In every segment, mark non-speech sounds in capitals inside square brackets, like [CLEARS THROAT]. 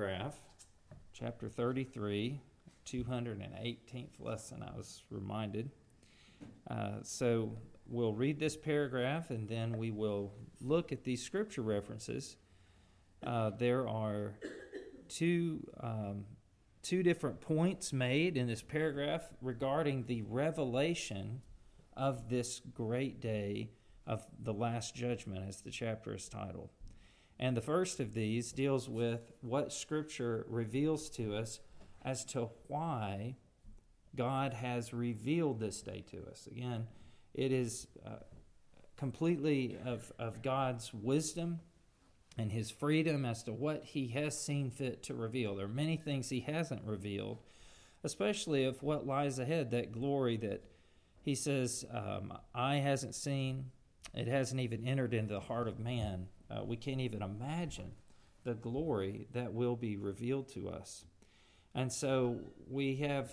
paragraph, chapter 33, 218th lesson, I was reminded. Uh, so we'll read this paragraph and then we will look at these scripture references. Uh, there are two, um, two different points made in this paragraph regarding the revelation of this great day of the last judgment, as the chapter is titled. And the first of these deals with what Scripture reveals to us as to why God has revealed this day to us. Again, it is uh, completely of, of God's wisdom and his freedom as to what he has seen fit to reveal. There are many things he hasn't revealed, especially of what lies ahead, that glory that he says, um, eye hasn't seen, it hasn't even entered into the heart of man. Uh, we can't even imagine the glory that will be revealed to us. And so we have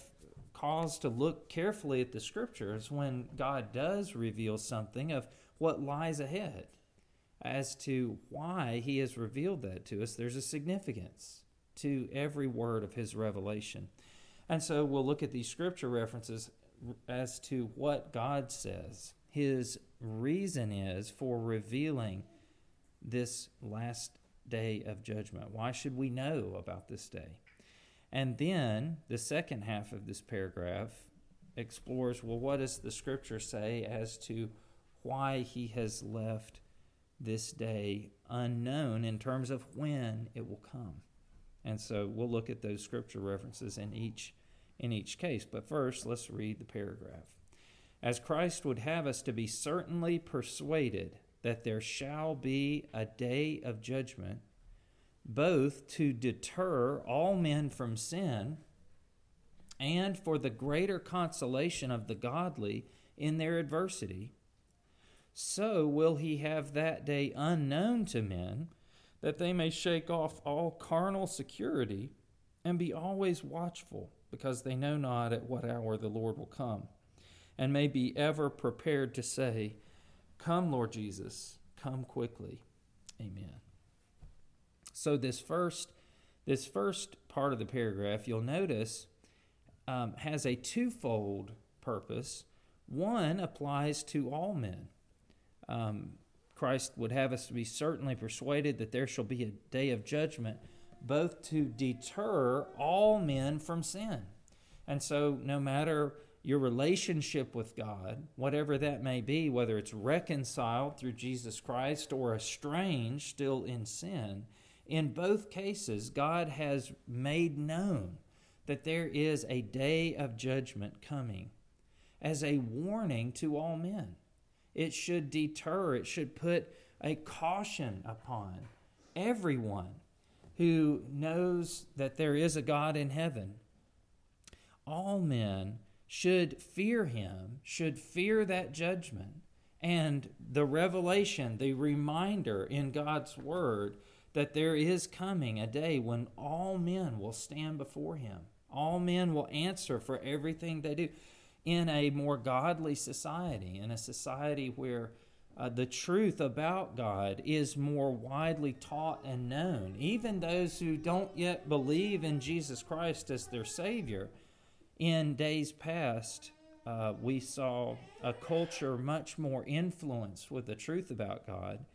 cause to look carefully at the scriptures when God does reveal something of what lies ahead as to why he has revealed that to us. There's a significance to every word of his revelation. And so we'll look at these scripture references as to what God says. His reason is for revealing this last day of judgment. Why should we know about this day? And then the second half of this paragraph explores well, what does the scripture say as to why he has left this day unknown in terms of when it will come? And so we'll look at those scripture references in each in each case. But first, let's read the paragraph. As Christ would have us to be certainly persuaded that there shall be a day of judgment, both to deter all men from sin and for the greater consolation of the godly in their adversity, so will he have that day unknown to men, that they may shake off all carnal security and be always watchful because they know not at what hour the Lord will come, and may be ever prepared to say, Come, Lord Jesus, come quickly. Amen. So this first this first part of the paragraph, you'll notice, um, has a twofold purpose. One applies to all men. Um, Christ would have us to be certainly persuaded that there shall be a day of judgment both to deter all men from sin. And so, no matter your relationship with God, whatever that may be, whether it's reconciled through Jesus Christ or estranged still in sin, in both cases, God has made known that there is a day of judgment coming as a warning to all men. It should deter, it should put a caution upon everyone who knows that there is a God in heaven. All men should fear him, should fear that judgment, and the revelation, the reminder in God's word that there is coming a day when all men will stand before him. All men will answer for everything they do in a more godly society, in a society where uh, the truth about God is more widely taught and known. Even those who don't yet believe in Jesus Christ as their Savior, in days past, uh, we saw a culture much more influenced with the truth about God,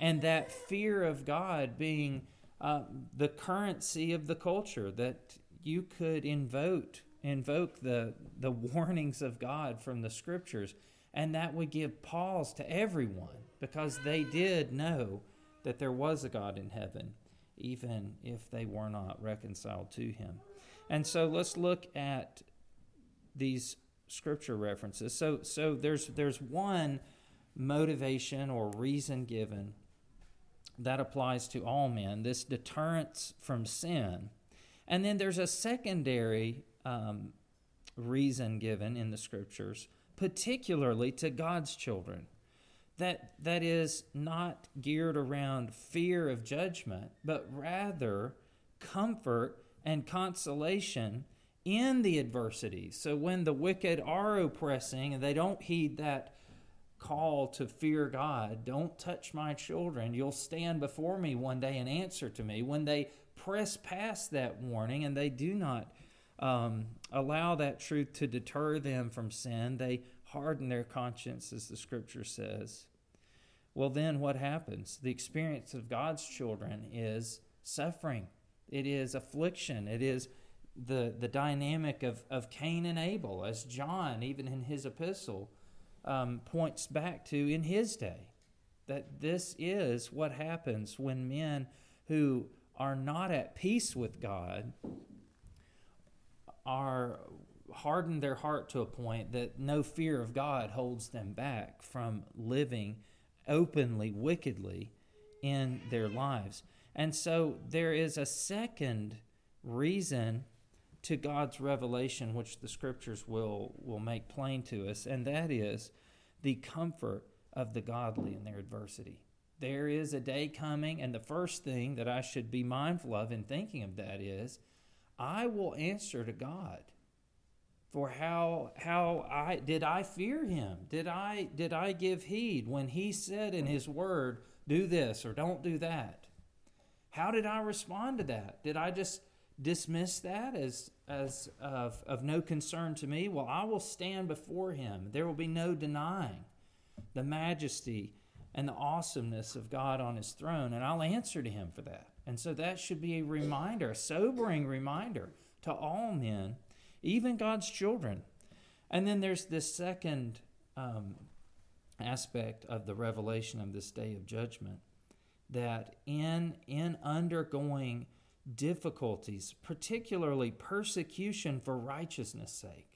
and that fear of God being uh, the currency of the culture that you could invoke invoke the the warnings of God from the scriptures and that would give pause to everyone because they did know that there was a God in heaven, even if they were not reconciled to him. And so let's look at these scripture references. So so there's there's one motivation or reason given that applies to all men, this deterrence from sin. And then there's a secondary um, reason given in the scriptures particularly to God's children. That, that is not geared around fear of judgment, but rather comfort and consolation in the adversity. So when the wicked are oppressing and they don't heed that call to fear God, don't touch my children, you'll stand before me one day and answer to me. When they press past that warning and they do not um, allow that truth to deter them from sin. They harden their conscience, as the scripture says. Well, then what happens? The experience of God's children is suffering, it is affliction, it is the, the dynamic of, of Cain and Abel, as John, even in his epistle, um, points back to in his day. That this is what happens when men who are not at peace with God are hardened their heart to a point that no fear of God holds them back from living openly, wickedly in their lives. And so there is a second reason to God's revelation, which the scriptures will, will make plain to us, and that is the comfort of the godly in their adversity. There is a day coming, and the first thing that I should be mindful of in thinking of that is I will answer to God for how how I did I fear him? Did I did I give heed when he said in his word, do this or don't do that? How did I respond to that? Did I just dismiss that as as of, of no concern to me? Well, I will stand before him. There will be no denying the majesty and the awesomeness of God on his throne, and I'll answer to him for that. And so that should be a reminder, a sobering reminder to all men even God's children. And then there's this second um, aspect of the revelation of this day of judgment that in in undergoing difficulties, particularly persecution for righteousness' sake,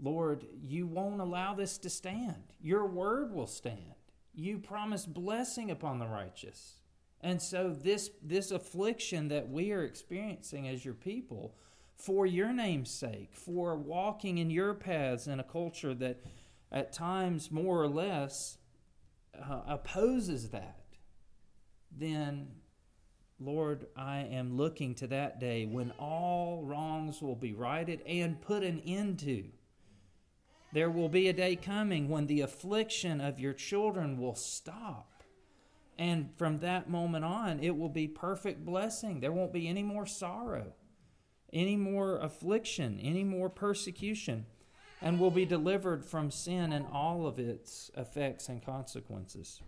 Lord, you won't allow this to stand. Your word will stand. You promise blessing upon the righteous. And so this this affliction that we are experiencing as your people for your name's sake, for walking in your paths in a culture that at times more or less uh, opposes that, then, Lord, I am looking to that day when all wrongs will be righted and put an end to. There will be a day coming when the affliction of your children will stop. And from that moment on, it will be perfect blessing. There won't be any more sorrow any more affliction, any more persecution, and will be delivered from sin and all of its effects and consequences.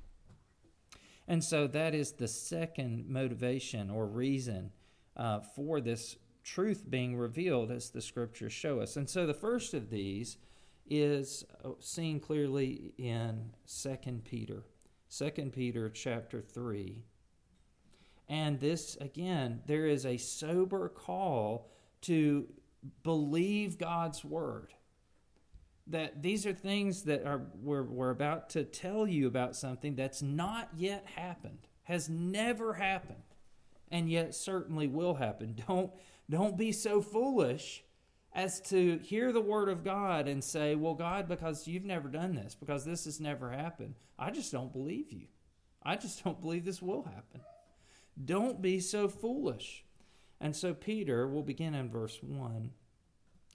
And so that is the second motivation or reason uh, for this truth being revealed as the scriptures show us. And so the first of these is uh, seen clearly in 2 Peter. 2 Peter chapter 3. And this, again, there is a sober call to believe God's word. That these are things that are we're, we're about to tell you about something that's not yet happened, has never happened, and yet certainly will happen. [LAUGHS] Don't don't be so foolish as to hear the word of God and say, Well, God, because you've never done this, because this has never happened, I just don't believe you. I just don't believe this will happen. Don't be so foolish. And so, Peter will begin in verse 1.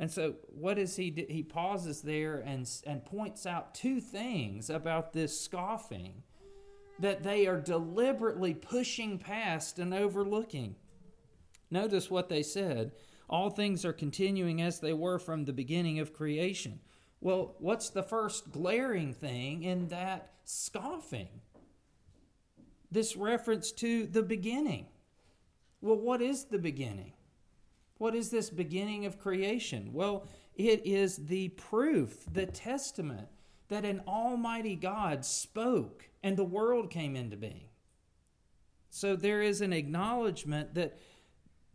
And so, what does he do? He pauses there and, and points out two things about this scoffing that they are deliberately pushing past and overlooking. Notice what they said all things are continuing as they were from the beginning of creation. Well, what's the first glaring thing in that scoffing? This reference to the beginning. Well, what is the beginning? What is this beginning of creation? Well, It is the proof, the testament that an almighty God spoke and the world came into being. So there is an acknowledgement that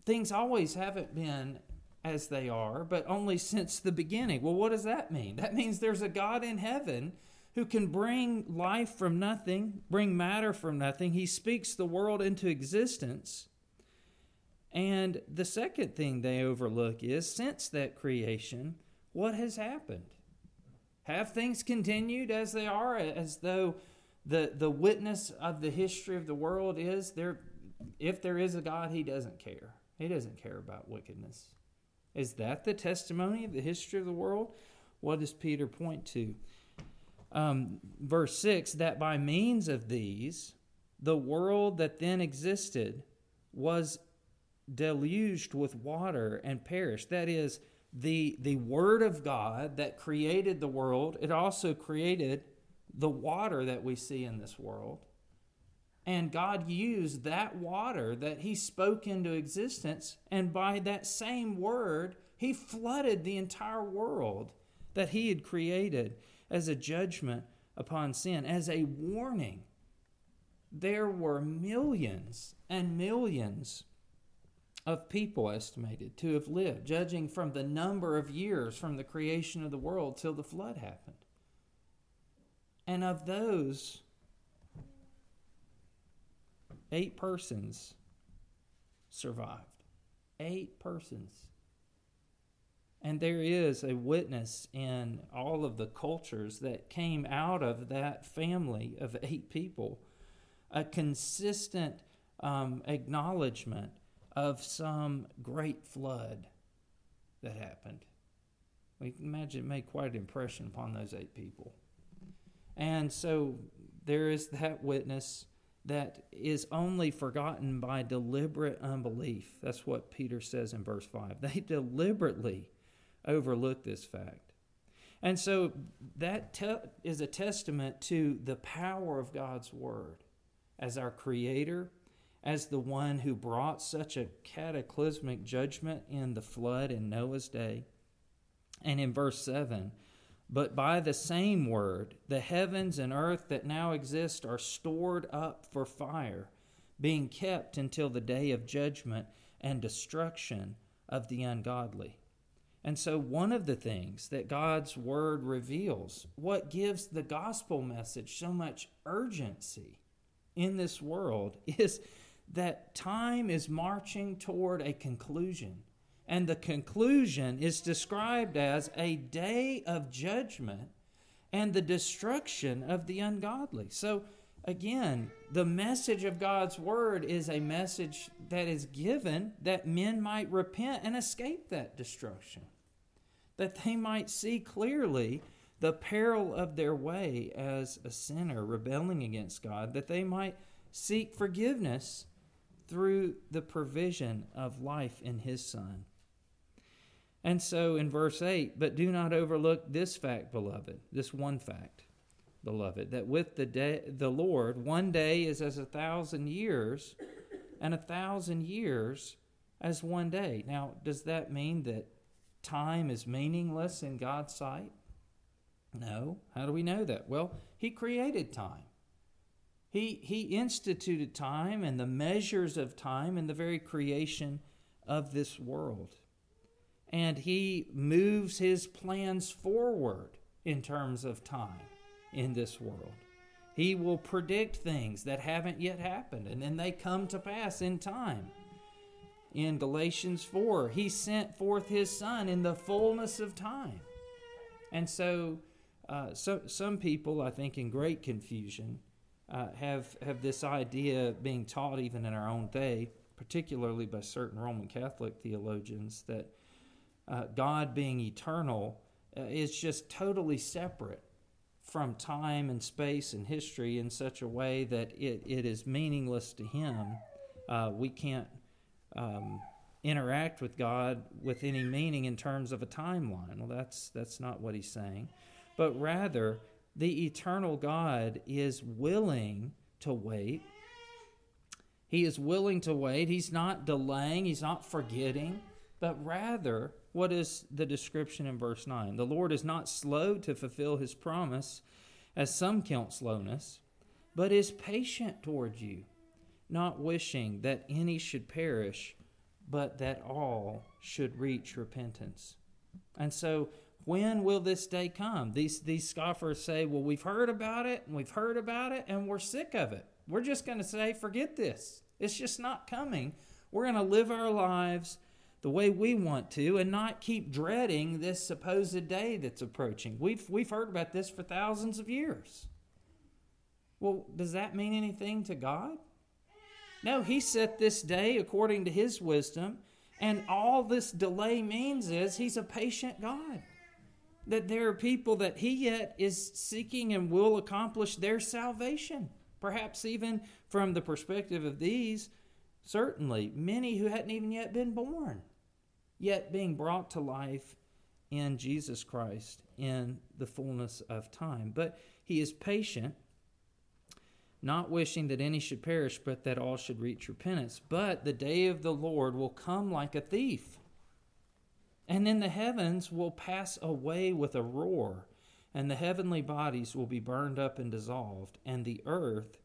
things always haven't been as they are, but only since the beginning. Well, what does that mean? That means there's a God in heaven who can bring life from nothing, bring matter from nothing. He speaks the world into existence. And the second thing they overlook is since that creation, what has happened? Have things continued as they are, as though the, the witness of the history of the world is there if there is a God, he doesn't care. He doesn't care about wickedness. Is that the testimony of the history of the world? What does Peter point to? Um, verse 6 that by means of these, the world that then existed was deluged with water and perished. That is, the, the Word of God that created the world, it also created the water that we see in this world. And God used that water that He spoke into existence, and by that same word, He flooded the entire world that He had created as a judgment upon sin, as a warning. There were millions and millions of people estimated to have lived, judging from the number of years from the creation of the world till the flood happened. And of those, eight persons survived. Eight persons. And there is a witness in all of the cultures that came out of that family of eight people, a consistent um, acknowledgement of some great flood that happened. We can imagine it made quite an impression upon those eight people. And so there is that witness that is only forgotten by deliberate unbelief. That's what Peter says in verse 5. They deliberately overlook this fact. And so that te- is a testament to the power of God's Word as our Creator, as the one who brought such a cataclysmic judgment in the flood in Noah's day. And in verse 7, but by the same word, the heavens and earth that now exist are stored up for fire, being kept until the day of judgment and destruction of the ungodly. And so, one of the things that God's word reveals, what gives the gospel message so much urgency in this world, [LAUGHS] is that time is marching toward a conclusion. And the conclusion is described as a day of judgment and the destruction of the ungodly. So, again, the message of God's word is a message that is given that men might repent and escape that destruction, that they might see clearly the peril of their way as a sinner rebelling against God, that they might seek forgiveness through the provision of life in His Son. And so in verse 8, but do not overlook this fact, beloved, this one fact, beloved, that with the, day, the Lord, one day is as a thousand years, and a thousand years as one day. Now, does that mean that time is meaningless in God's sight? No. How do we know that? Well, He created time. He, he instituted time and the measures of time in the very creation of this world and he moves his plans forward in terms of time in this world. He will predict things that haven't yet happened, and then they come to pass in time. In Galatians 4, he sent forth his son in the fullness of time. And so, uh, so some people, I think, in great confusion, uh, have, have this idea being taught even in our own day, particularly by certain Roman Catholic theologians, that uh, God being eternal, uh, is just totally separate from time and space and history in such a way that it, it is meaningless to Him. Uh, we can't um, interact with God with any meaning in terms of a timeline. Well, that's, that's not what He's saying. But rather, the eternal God is willing to wait. He is willing to wait. He's not delaying, He's not forgetting. but rather, what is the description in verse 9? The Lord is not slow to fulfill his promise, as some count slowness, but is patient toward you, not wishing that any should perish, but that all should reach repentance. And so, when will this day come? These, these scoffers say, Well, we've heard about it, and we've heard about it, and we're sick of it. We're just going to say, Forget this. It's just not coming. We're going to live our lives the way we want to and not keep dreading this supposed day that's approaching. We've, we've heard about this for thousands of years. Well, does that mean anything to God? No, He set this day according to His wisdom, and all this delay means is He's a patient God. That there are people that He yet is seeking and will accomplish their salvation. Perhaps even from the perspective of these, certainly many who hadn't even yet been born yet being brought to life in Jesus Christ in the fullness of time. But he is patient, not wishing that any should perish, but that all should reach repentance. But the day of the Lord will come like a thief. And then the heavens will pass away with a roar, and the heavenly bodies will be burned up and dissolved, and the earth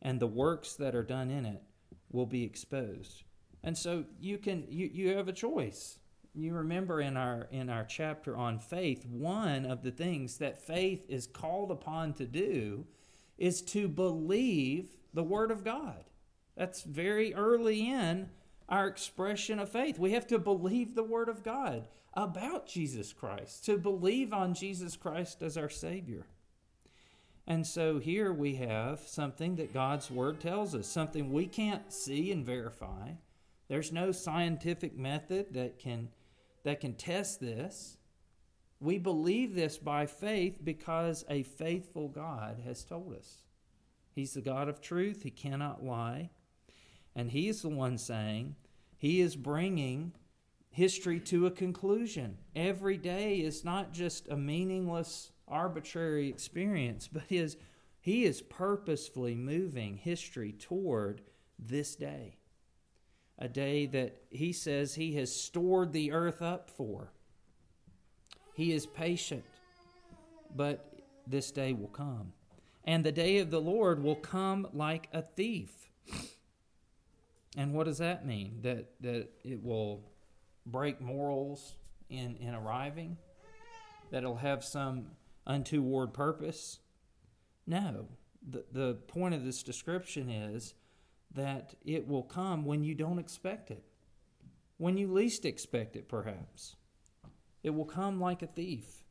and the works that are done in it will be exposed. And so you can you, you have a choice. You remember in our in our chapter on faith, one of the things that faith is called upon to do is to believe the word of God. That's very early in our expression of faith. We have to believe the word of God about Jesus Christ, to believe on Jesus Christ as our Savior. And so here we have something that God's Word tells us, something we can't see and verify, there's no scientific method that can that can test this. We believe this by faith because a faithful God has told us. He's the God of truth, he cannot lie. And he's the one saying he is bringing history to a conclusion. Every day is not just a meaningless, arbitrary experience, but is, he is purposefully moving history toward this day a day that he says he has stored the earth up for. He is patient, but this day will come. And the day of the Lord will come like a thief. And what does that mean? That, that it will break morals in, in arriving? That it'll have some untoward purpose? No. The, the point of this description is that it will come when you don't expect it, when you least expect it, perhaps. It will come like a thief,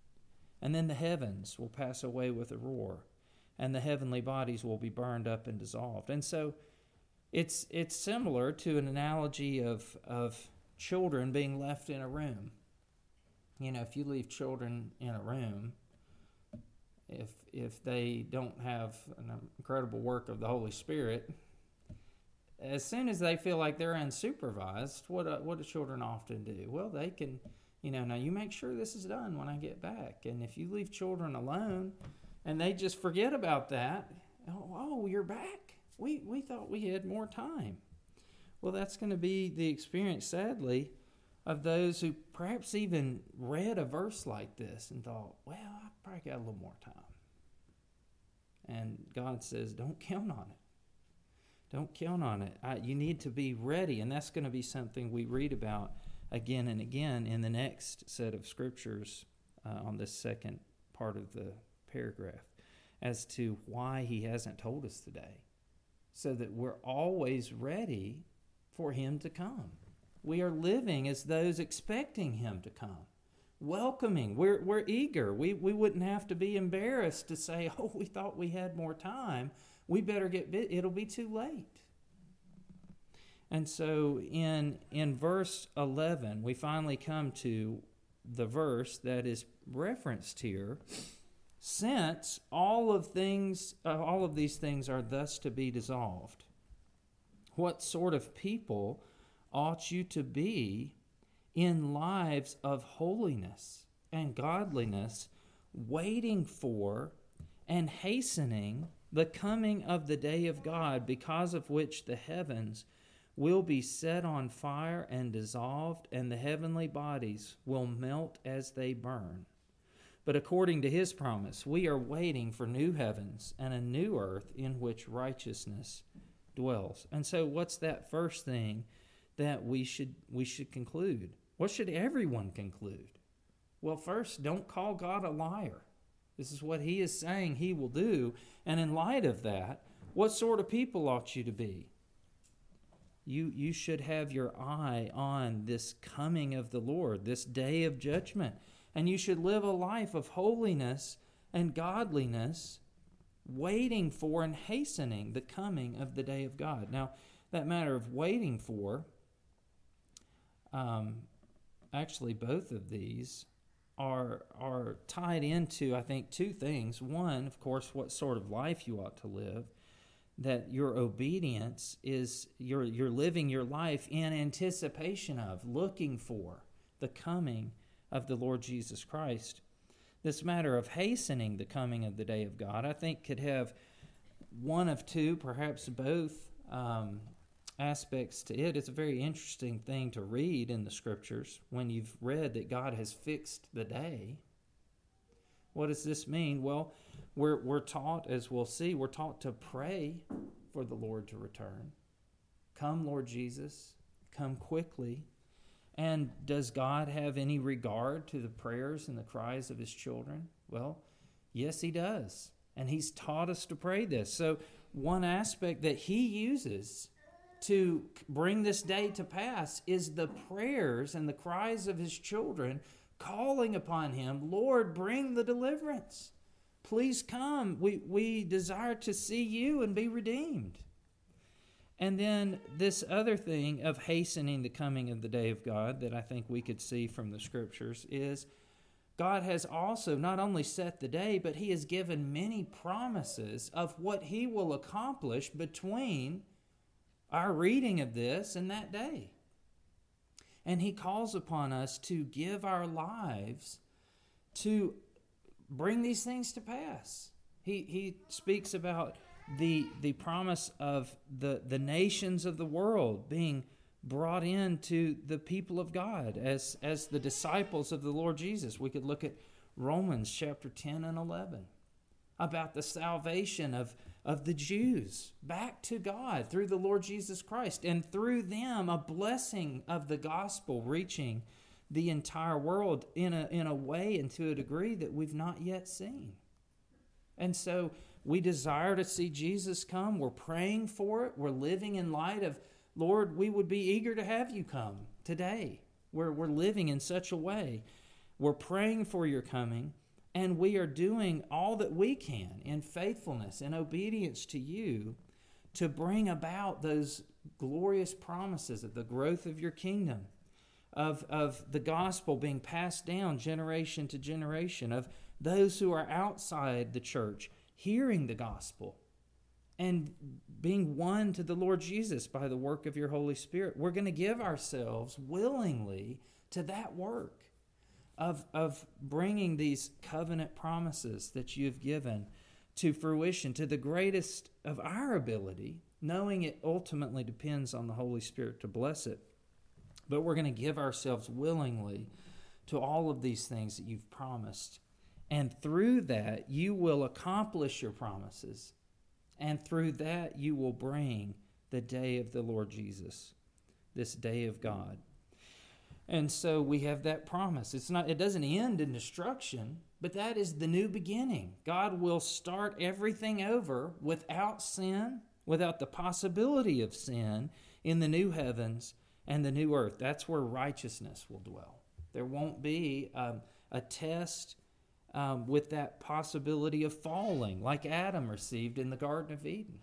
and then the heavens will pass away with a roar, and the heavenly bodies will be burned up and dissolved. And so it's, it's similar to an analogy of, of children being left in a room. You know, if you leave children in a room, if if they don't have an incredible work of the Holy Spirit, as soon as they feel like they're unsupervised, what uh, what do children often do? Well, they can, you know, now you make sure this is done when I get back. And if you leave children alone, and they just forget about that, oh, oh you're back. We we thought we had more time. Well, that's going to be the experience, sadly, of those who perhaps even read a verse like this and thought, well, I probably got a little more time. And God says, don't count on it. Don't count on it. I, you need to be ready, and that's going to be something we read about again and again in the next set of scriptures uh, on this second part of the paragraph as to why he hasn't told us today, so that we're always ready for him to come. We are living as those expecting him to come, welcoming. We're, we're eager. We, we wouldn't have to be embarrassed to say, [LAUGHS] oh, we thought we had more time we better get bit it'll be too late and so in in verse 11 we finally come to the verse that is referenced here since all of things uh, all of these things are thus to be dissolved what sort of people ought you to be in lives of holiness and godliness waiting for and hastening the coming of the day of God, because of which the heavens will be set on fire and dissolved, and the heavenly bodies will melt as they burn. But according to his promise, we are waiting for new heavens and a new earth in which righteousness dwells. And so what's that first thing that we should we should conclude? What should everyone conclude? Well, first, don't call God a liar. This is what he is saying he will do. And in light of that, what sort of people ought you to be? You, you should have your eye on this coming of the Lord, this day of judgment. And you should live a life of holiness and godliness, waiting for and hastening the coming of the day of God. Now, that matter of waiting for, um, actually, both of these are are tied into I think two things. One, of course, what sort of life you ought to live. That your obedience is you're you're living your life in anticipation of, looking for the coming of the Lord Jesus Christ. This matter of hastening the coming of the day of God, I think, could have one of two, perhaps both, um, aspects to it. It's a very interesting thing to read in the scriptures when you've read that God has fixed the day. What does this mean? Well, we're, we're taught, as we'll see, we're taught to pray for the Lord to return. Come, Lord Jesus, come quickly. And does God have any regard to the prayers and the cries of his children? Well, yes, he does. And he's taught us to pray this. So, one aspect that he uses to bring this day to pass is the prayers and the cries of his children calling upon him, Lord, bring the deliverance. Please come. We, we desire to see you and be redeemed. And then this other thing of hastening the coming of the day of God that I think we could see from the scriptures is God has also not only set the day, but He has given many promises of what He will accomplish between our reading of this and that day. And he calls upon us to give our lives to bring these things to pass. He, he speaks about the, the promise of the, the nations of the world being brought into the people of God as, as the disciples of the Lord Jesus. We could look at Romans chapter 10 and 11 about the salvation of, of the Jews back to God through the Lord Jesus Christ, and through them, a blessing of the gospel reaching the entire world in a, in a way and to a degree that we've not yet seen. And so we desire to see Jesus come. We're praying for it. We're living in light of, Lord, we would be eager to have you come today. We're, we're living in such a way. We're praying for your coming. And we are doing all that we can in faithfulness and obedience to you to bring about those glorious promises of the growth of your kingdom, of, of the gospel being passed down generation to generation, of those who are outside the church hearing the gospel and being won to the Lord Jesus by the work of your Holy Spirit. We're going to give ourselves willingly to that work of, of bringing these covenant promises that you've given to fruition to the greatest of our ability, knowing it ultimately depends on the Holy Spirit to bless it. But we're going to give ourselves willingly to all of these things that you've promised. And through that, you will accomplish your promises. And through that, you will bring the day of the Lord Jesus, this day of God. And so we have that promise. It's not it doesn't end in destruction, but that is the new beginning. God will start everything over without sin, without the possibility of sin in the new heavens and the new earth. That's where righteousness will dwell. There won't be um, a test um, with that possibility of falling like Adam received in the Garden of Eden.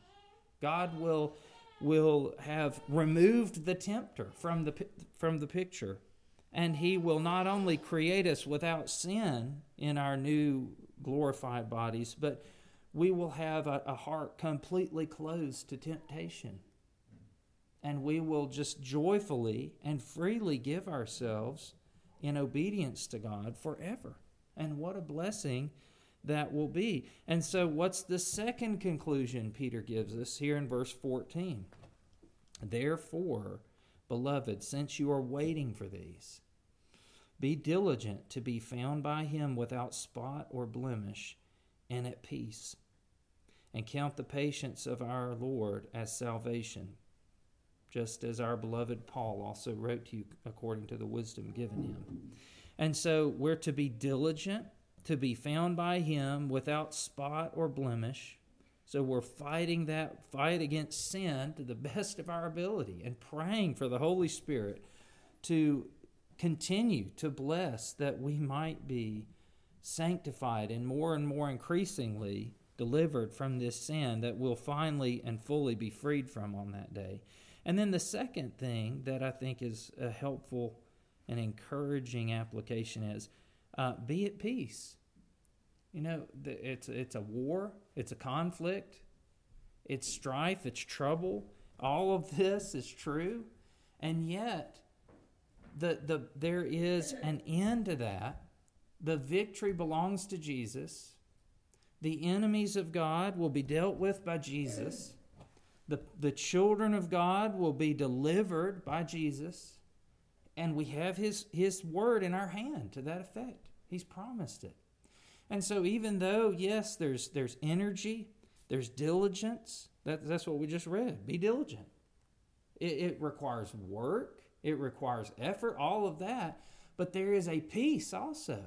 God will will have removed the tempter from the from the picture and He will not only create us without sin in our new glorified bodies, but we will have a, a heart completely closed to temptation. And we will just joyfully and freely give ourselves in obedience to God forever. And what a blessing that will be. And so, what's the second conclusion Peter gives us here in verse 14? Therefore, beloved, since you are waiting for these, be diligent to be found by him without spot or blemish and at peace, and count the patience of our Lord as salvation, just as our beloved Paul also wrote to you according to the wisdom given him. And so we're to be diligent to be found by him without spot or blemish. So we're fighting that fight against sin to the [LAUGHS] best of our ability and praying for the Holy Spirit to continue to bless that we might be sanctified and more and more increasingly delivered from this sin that we'll finally and fully be freed from on that day. And then the second thing that I think is a helpful and encouraging application is uh, be at peace. You know, it's it's a war, it's a conflict, it's strife, it's trouble. All of this is true, and yet the the there is an end to that. The victory belongs to Jesus. The enemies of God will be dealt with by Jesus. The, the children of God will be delivered by Jesus. And we have his, his word in our hand to that effect. He's promised it. And so, even though, yes, there's, there's energy, there's diligence, that, that's what we just read. Be diligent. It, it requires work, it requires effort, all of that. But there is a peace also,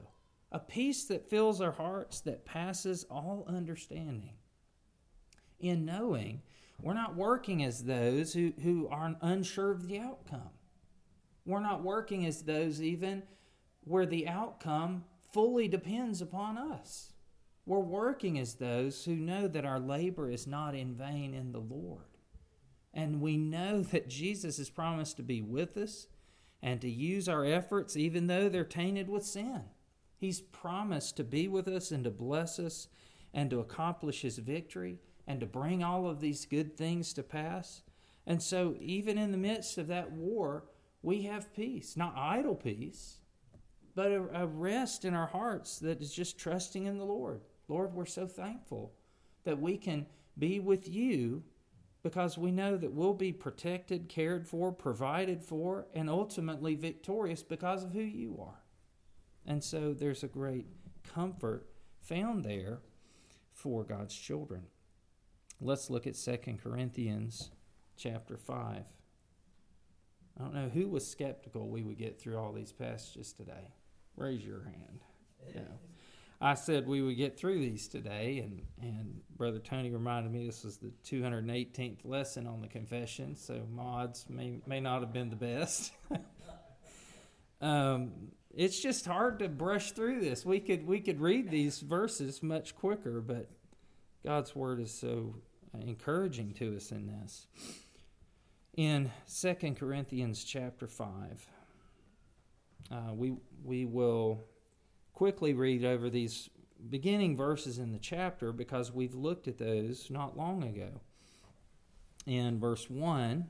a peace that fills our hearts that passes all understanding. In knowing we're not working as those who, who are unsure of the outcome. We're not working as those even where the outcome fully depends upon us. We're working as those who know that our labor is not in vain in the Lord. And we know [LAUGHS] that Jesus has promised to be with us and to use our efforts even though they're tainted with sin. He's promised to be with us and to bless us and to accomplish his victory and to bring all of these good things to pass. And so, even in the midst of that war, we have peace, not idle peace, but a, a rest in our hearts that is just trusting in the Lord. Lord, we're so thankful that we can be with you because we know that we'll be protected, cared for, provided for, and ultimately victorious because of who you are. And so there's a great comfort found there for God's children. Let's look at 2 Corinthians chapter 5. I don't know who was skeptical we would get through all these passages today. Raise your hand. Yeah. I said we would get through these today, and, and Brother Tony reminded me this was the 218th lesson on the confession, so mods may, may not have been the best. [LAUGHS] um, it's just hard to brush through this. We could we could read these verses much quicker, but God's word is so encouraging to us in this. In 2 Corinthians chapter 5, uh, we, we will quickly read over these beginning verses in the chapter because we've looked at those not long ago. In verse 1,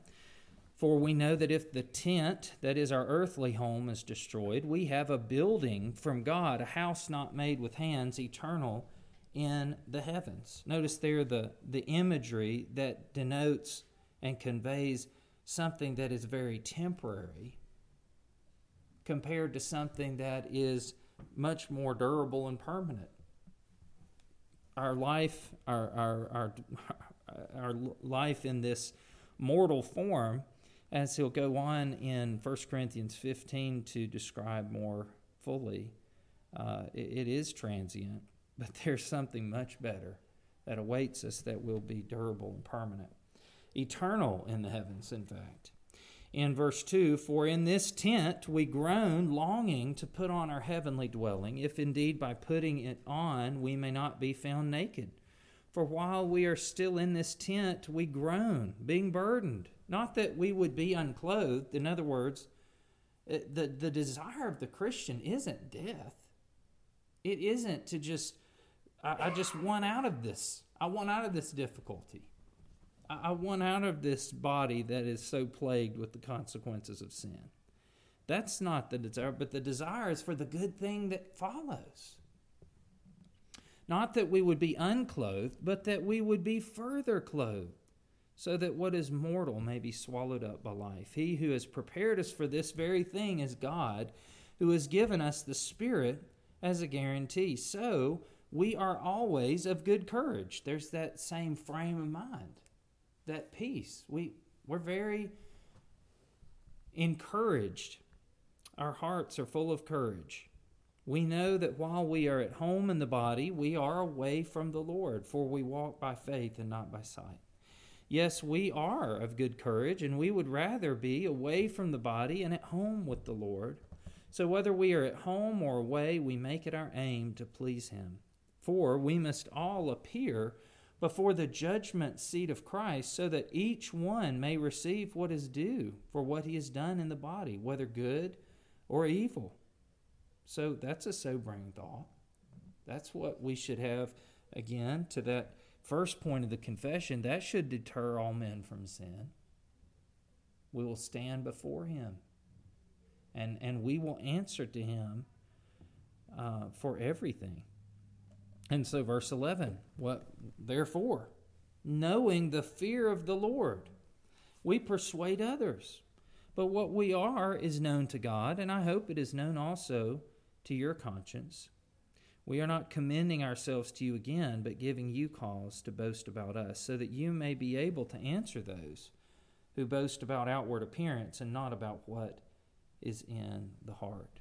for we know that if the tent, that is our earthly home, is destroyed, we have a building from God, a house not made with hands, eternal in the heavens. Notice there the, the imagery that denotes and conveys something that is very temporary compared to something that is much more durable and permanent. Our life, our, our, our, [LAUGHS] our life in this mortal form, as he'll go on in 1 Corinthians 15 to describe more fully, uh, it, it is transient, but [LAUGHS] there's something much better that awaits us that will be durable and permanent. Eternal in the heavens, in fact in verse 2 For in this tent we groan, longing to put on our heavenly dwelling, if indeed by putting it on we may not be found naked. For while we are still in this tent, we groan, being burdened. Not that we would be unclothed. In other words, uh, the, the desire of the Christian isn't death. It isn't to just, I, I just want out of this. I want out of this difficulty. I want out of this body that is so plagued with the consequences of sin. That's not the desire, but the desire is for the good thing that follows. Not that we would be unclothed, but that we would be further clothed, so that what is mortal may be swallowed up by life. He who has prepared us for this very thing is God, who has given us the Spirit as a guarantee. So we are always of good courage. There's that same frame of mind, that peace. We, we're very encouraged. Our hearts are full of courage. We know that while we are at home in the body, we are away from the Lord, for we walk by faith and not by sight. Yes, we are of good courage, and we would rather be away from the body and at home with the Lord. So whether we are at home or away, we make it our aim to please Him. For we must all appear before the judgment seat of Christ, so that each one may receive what is due for what he has done in the body, whether good or evil. So that's a sobering thought. That's what we should have, again, to that first point of the confession. That should deter all men from sin. We will stand before him and, and we will answer to him uh, for everything. And so, verse 11, what therefore, knowing the fear of the Lord, we persuade others. But what we are is known to God, and I hope it is known also to your conscience. We are not commending ourselves to you again, but giving you cause to boast about us, so that you may be able to answer those who boast about outward appearance and not about what is in the heart.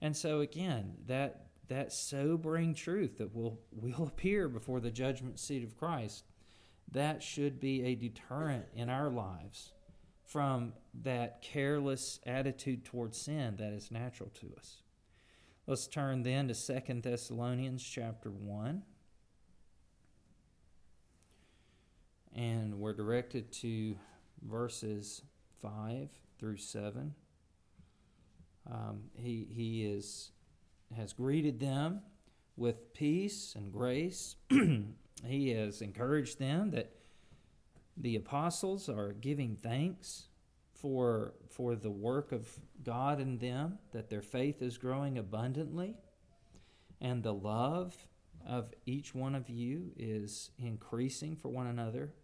And so, again, that that sobering truth that will [LAUGHS] will appear before the judgment seat of Christ, that should be a deterrent in our lives from that careless attitude towards sin that is natural to us. Let's turn then to Second Thessalonians chapter 1. And we're directed to verses 5 through 7. Um, he, he is has greeted them with peace and grace. [CLEARS THROAT] he has encouraged them that the apostles are giving thanks for, for the work of God in them, that their faith is growing abundantly, and the love of each one of you is increasing for one another.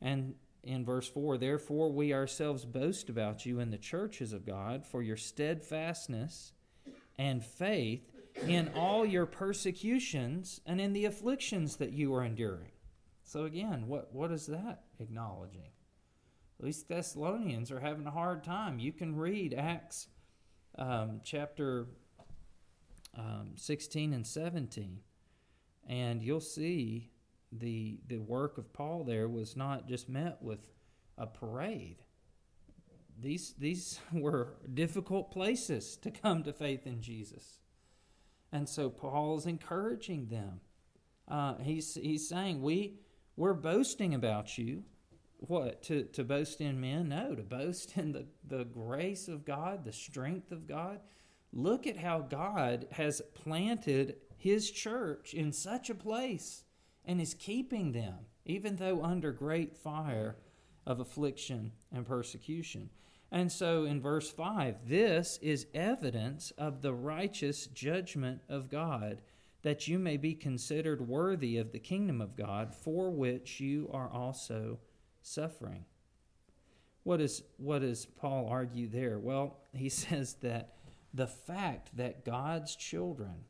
And in verse 4, therefore we ourselves boast about you in the churches of God for your steadfastness and faith in all your persecutions and in the afflictions that you are enduring. So, again, what, what is that acknowledging? At least Thessalonians are having a hard time. You can read Acts um, chapter um, 16 and 17, and you'll see the, the work of Paul there was not just met with a parade these, these [LAUGHS] were difficult places to come to faith in Jesus. And so Paul's encouraging them. Uh, he's, he's saying, we, We're boasting about you. What? To, to boast in men? No, to boast in the, the grace of God, the strength of God. Look at how God has planted his church in such a place and is keeping them, even though under great fire of affliction and persecution. And so in verse 5, this is evidence of the righteous judgment of God, that you may be considered worthy of the kingdom of God, for which you are also suffering. What, is, what does Paul argue there? Well, he [LAUGHS] says that the fact that God's children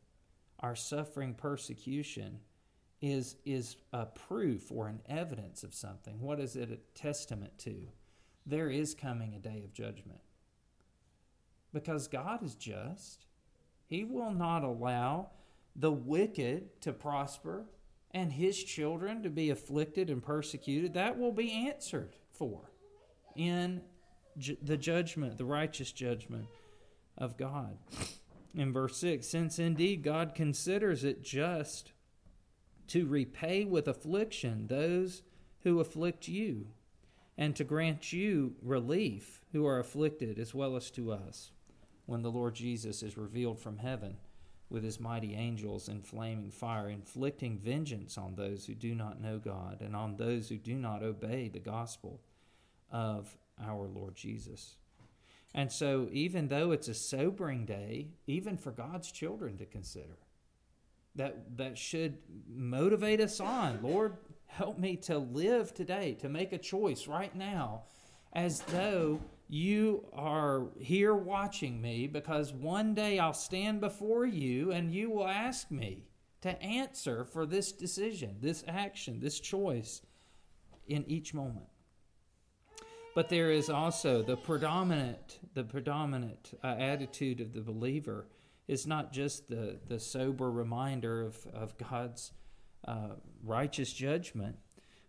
are suffering persecution is, is a proof or an evidence of something. What is it a testament to? There is coming a day of judgment. Because God is just. He will not allow the wicked to prosper and his children to be afflicted and persecuted. That will be answered for in ju- the judgment, the righteous judgment of God. In verse 6, since indeed God considers it just to repay with affliction those who afflict you and to grant you relief who are afflicted as well as to us when the Lord Jesus is revealed from heaven with his mighty angels in flaming fire, inflicting vengeance on those who do not know God and on those who do not obey the gospel of our Lord Jesus. And so, even though it's a sobering day, even for God's children to consider, that, that should motivate us on. Lord, Help me to live today, to make a choice right now, as though you are here watching me, because one day I'll stand before you and you will ask me to answer for this decision, this action, this choice in each moment. But there is also the predominant, the predominant uh, attitude of the believer is not just the, the sober reminder of, of God's uh, righteous judgment,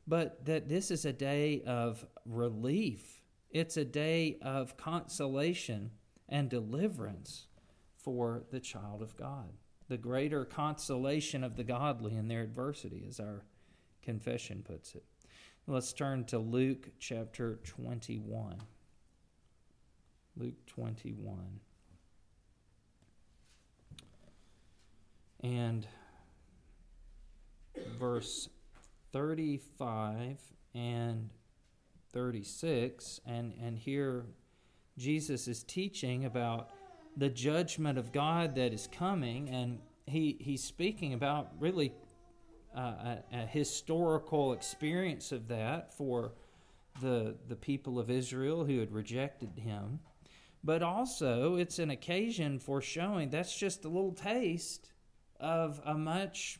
but that this is a day of relief. It's a day of consolation and deliverance for the child of God. The greater consolation of the godly in their adversity, as our confession puts it. Let's turn to Luke chapter 21. Luke 21. And verse 35 and 36 and and here Jesus is teaching about the judgment of God that is coming and he he's speaking about really uh, a, a, historical experience of that for the the people of Israel who had rejected him. But also it's an occasion for showing that's just a little taste of a much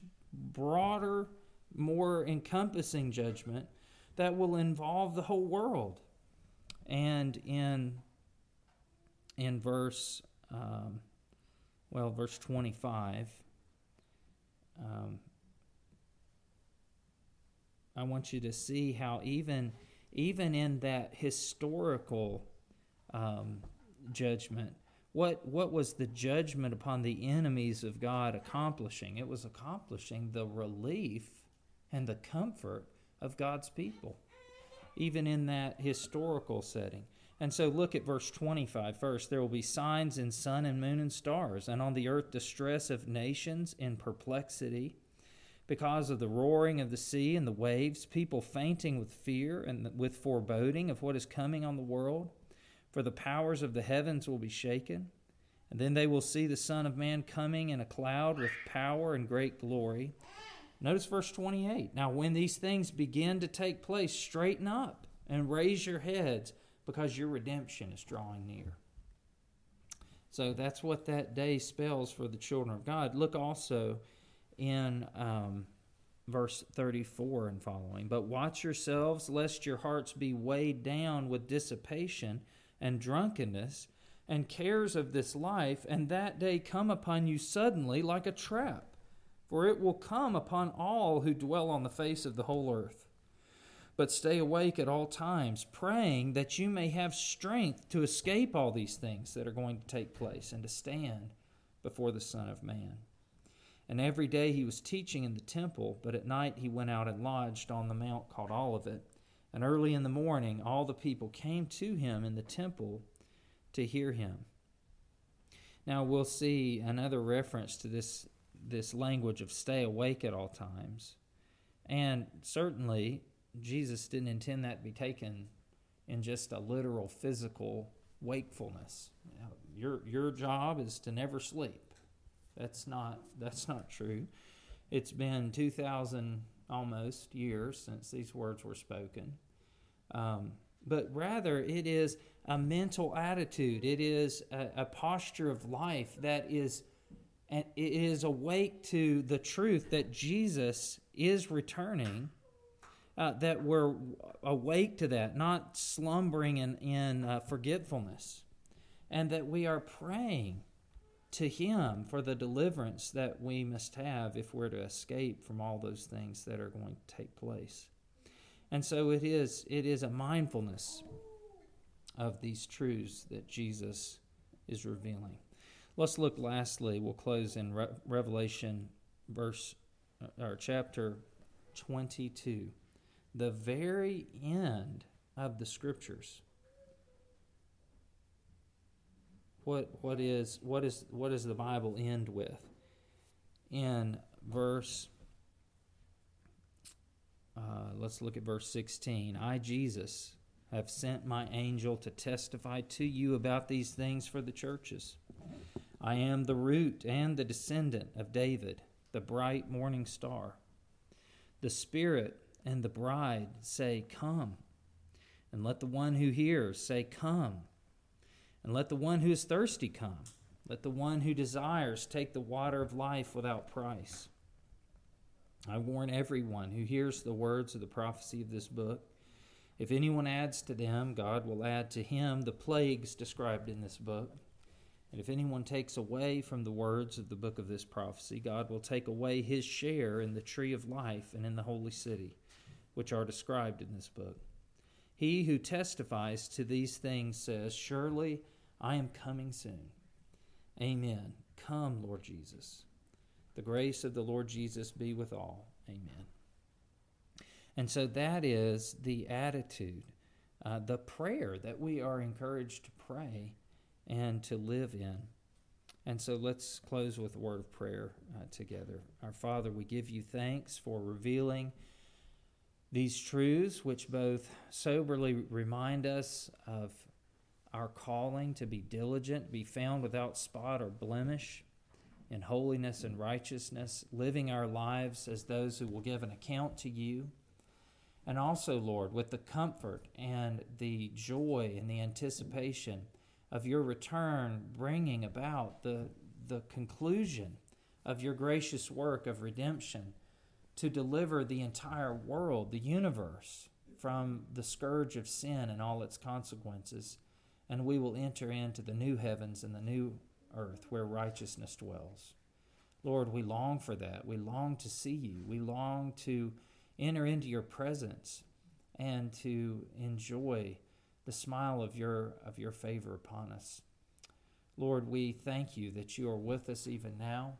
broader more encompassing judgment that will involve the whole world. And in in verse um, well verse 25 um, I want you to see how even even in that historical um, judgment, what what was the judgment upon the enemies of God accomplishing? It was accomplishing the relief and the comfort of God's people, even in that historical setting. And so look at verse 25 first. There will be signs in sun and moon and stars, and on the earth distress of nations in perplexity because of the roaring of the sea and the waves, people fainting with fear and with foreboding of what is coming on the world. For the powers of the heavens will be shaken. And then they will see the Son of Man coming in a cloud with power and great glory. Notice verse 28. Now, when these things begin to take place, straighten up and raise your heads because your redemption is drawing near. So that's what that day spells for the children of God. Look also in um, verse 34 and following. But watch yourselves, lest your hearts be weighed down with dissipation and drunkenness and cares of this life, and that day come upon you suddenly like a trap. For it will come upon all who dwell on the face of the whole earth. But stay awake at all times, praying that you may have strength to escape all these things that are going to take place and to stand before the Son of Man. And every day he was teaching in the temple, but at night he went out and lodged on the mount called Olivet. And early in the morning all the people came to him in the temple to hear him. Now we'll see another reference to this this language of stay awake at all times. And certainly Jesus didn't intend that to be taken in just a literal physical wakefulness. Your your job is to never sleep. That's not that's not true. It's been two thousand almost years since these words were spoken, um, but rather it is a mental attitude. It is a, a posture of life that is it is awake to the truth that Jesus is returning. Uh, that we're awake to that, not slumbering in, in uh, forgetfulness, and that we are praying to Him for the deliverance that we must have if we're to escape from all those things that are going to take place. And so it is, it is a mindfulness of these truths that Jesus is revealing. Let's look lastly, we'll close in Re- Revelation verse uh, or chapter 22, the very end of the scriptures. what what is what is what does the Bible end with? In verse uh, let's look at verse 16. I, Jesus, have sent my angel to testify to you about these things for the churches. I am the root and the descendant of David, the bright morning star. The Spirit and the bride say, Come. And let the one who hears say, Come. And let the one who is thirsty come. Let the one who desires take the water of life without price. I warn everyone who hears the words of the prophecy of this book. If anyone adds to them, God will add to him the plagues described in this book. And if anyone takes away from the words of the book of this prophecy, God will take away his share in the tree of life and in the holy city, which are described in this book. He who testifies to these things says, Surely I am coming soon. Amen. Come, Lord Jesus. The grace of the Lord Jesus be with all. Amen. And so that is the attitude, uh, the prayer that we are encouraged to pray and to live in. And so let's close with a word of prayer uh, together. Our Father, we give you thanks for revealing these truths, which both soberly remind us of our calling to be diligent, be found without spot or blemish in holiness and righteousness, living our lives as those who will give an account to you. And also, Lord, with the comfort and the joy and the anticipation of your return, bringing about the, the conclusion of your gracious work of redemption to deliver the entire world, the universe, from the scourge of sin and all its consequences. And we will enter into the new heavens and the new earth where righteousness dwells. Lord, we long for that. We long to see you. We long to enter into your presence and to enjoy the smile of your of your favor upon us. Lord, we thank you that you are with us even now,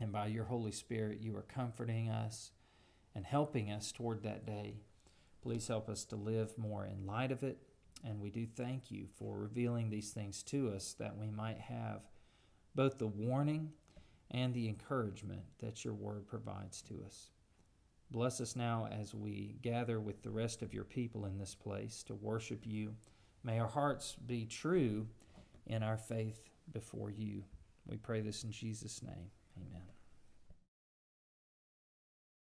and by your Holy Spirit you are comforting us and helping us toward that day. Please help us to live more in light of it, and we do thank you for revealing these things to us that we might have both the warning and the encouragement that your word provides to us. Bless us now as we gather with the rest of your people in this place to worship you. May our hearts be true in our faith before you. We pray this in Jesus' name. Amen.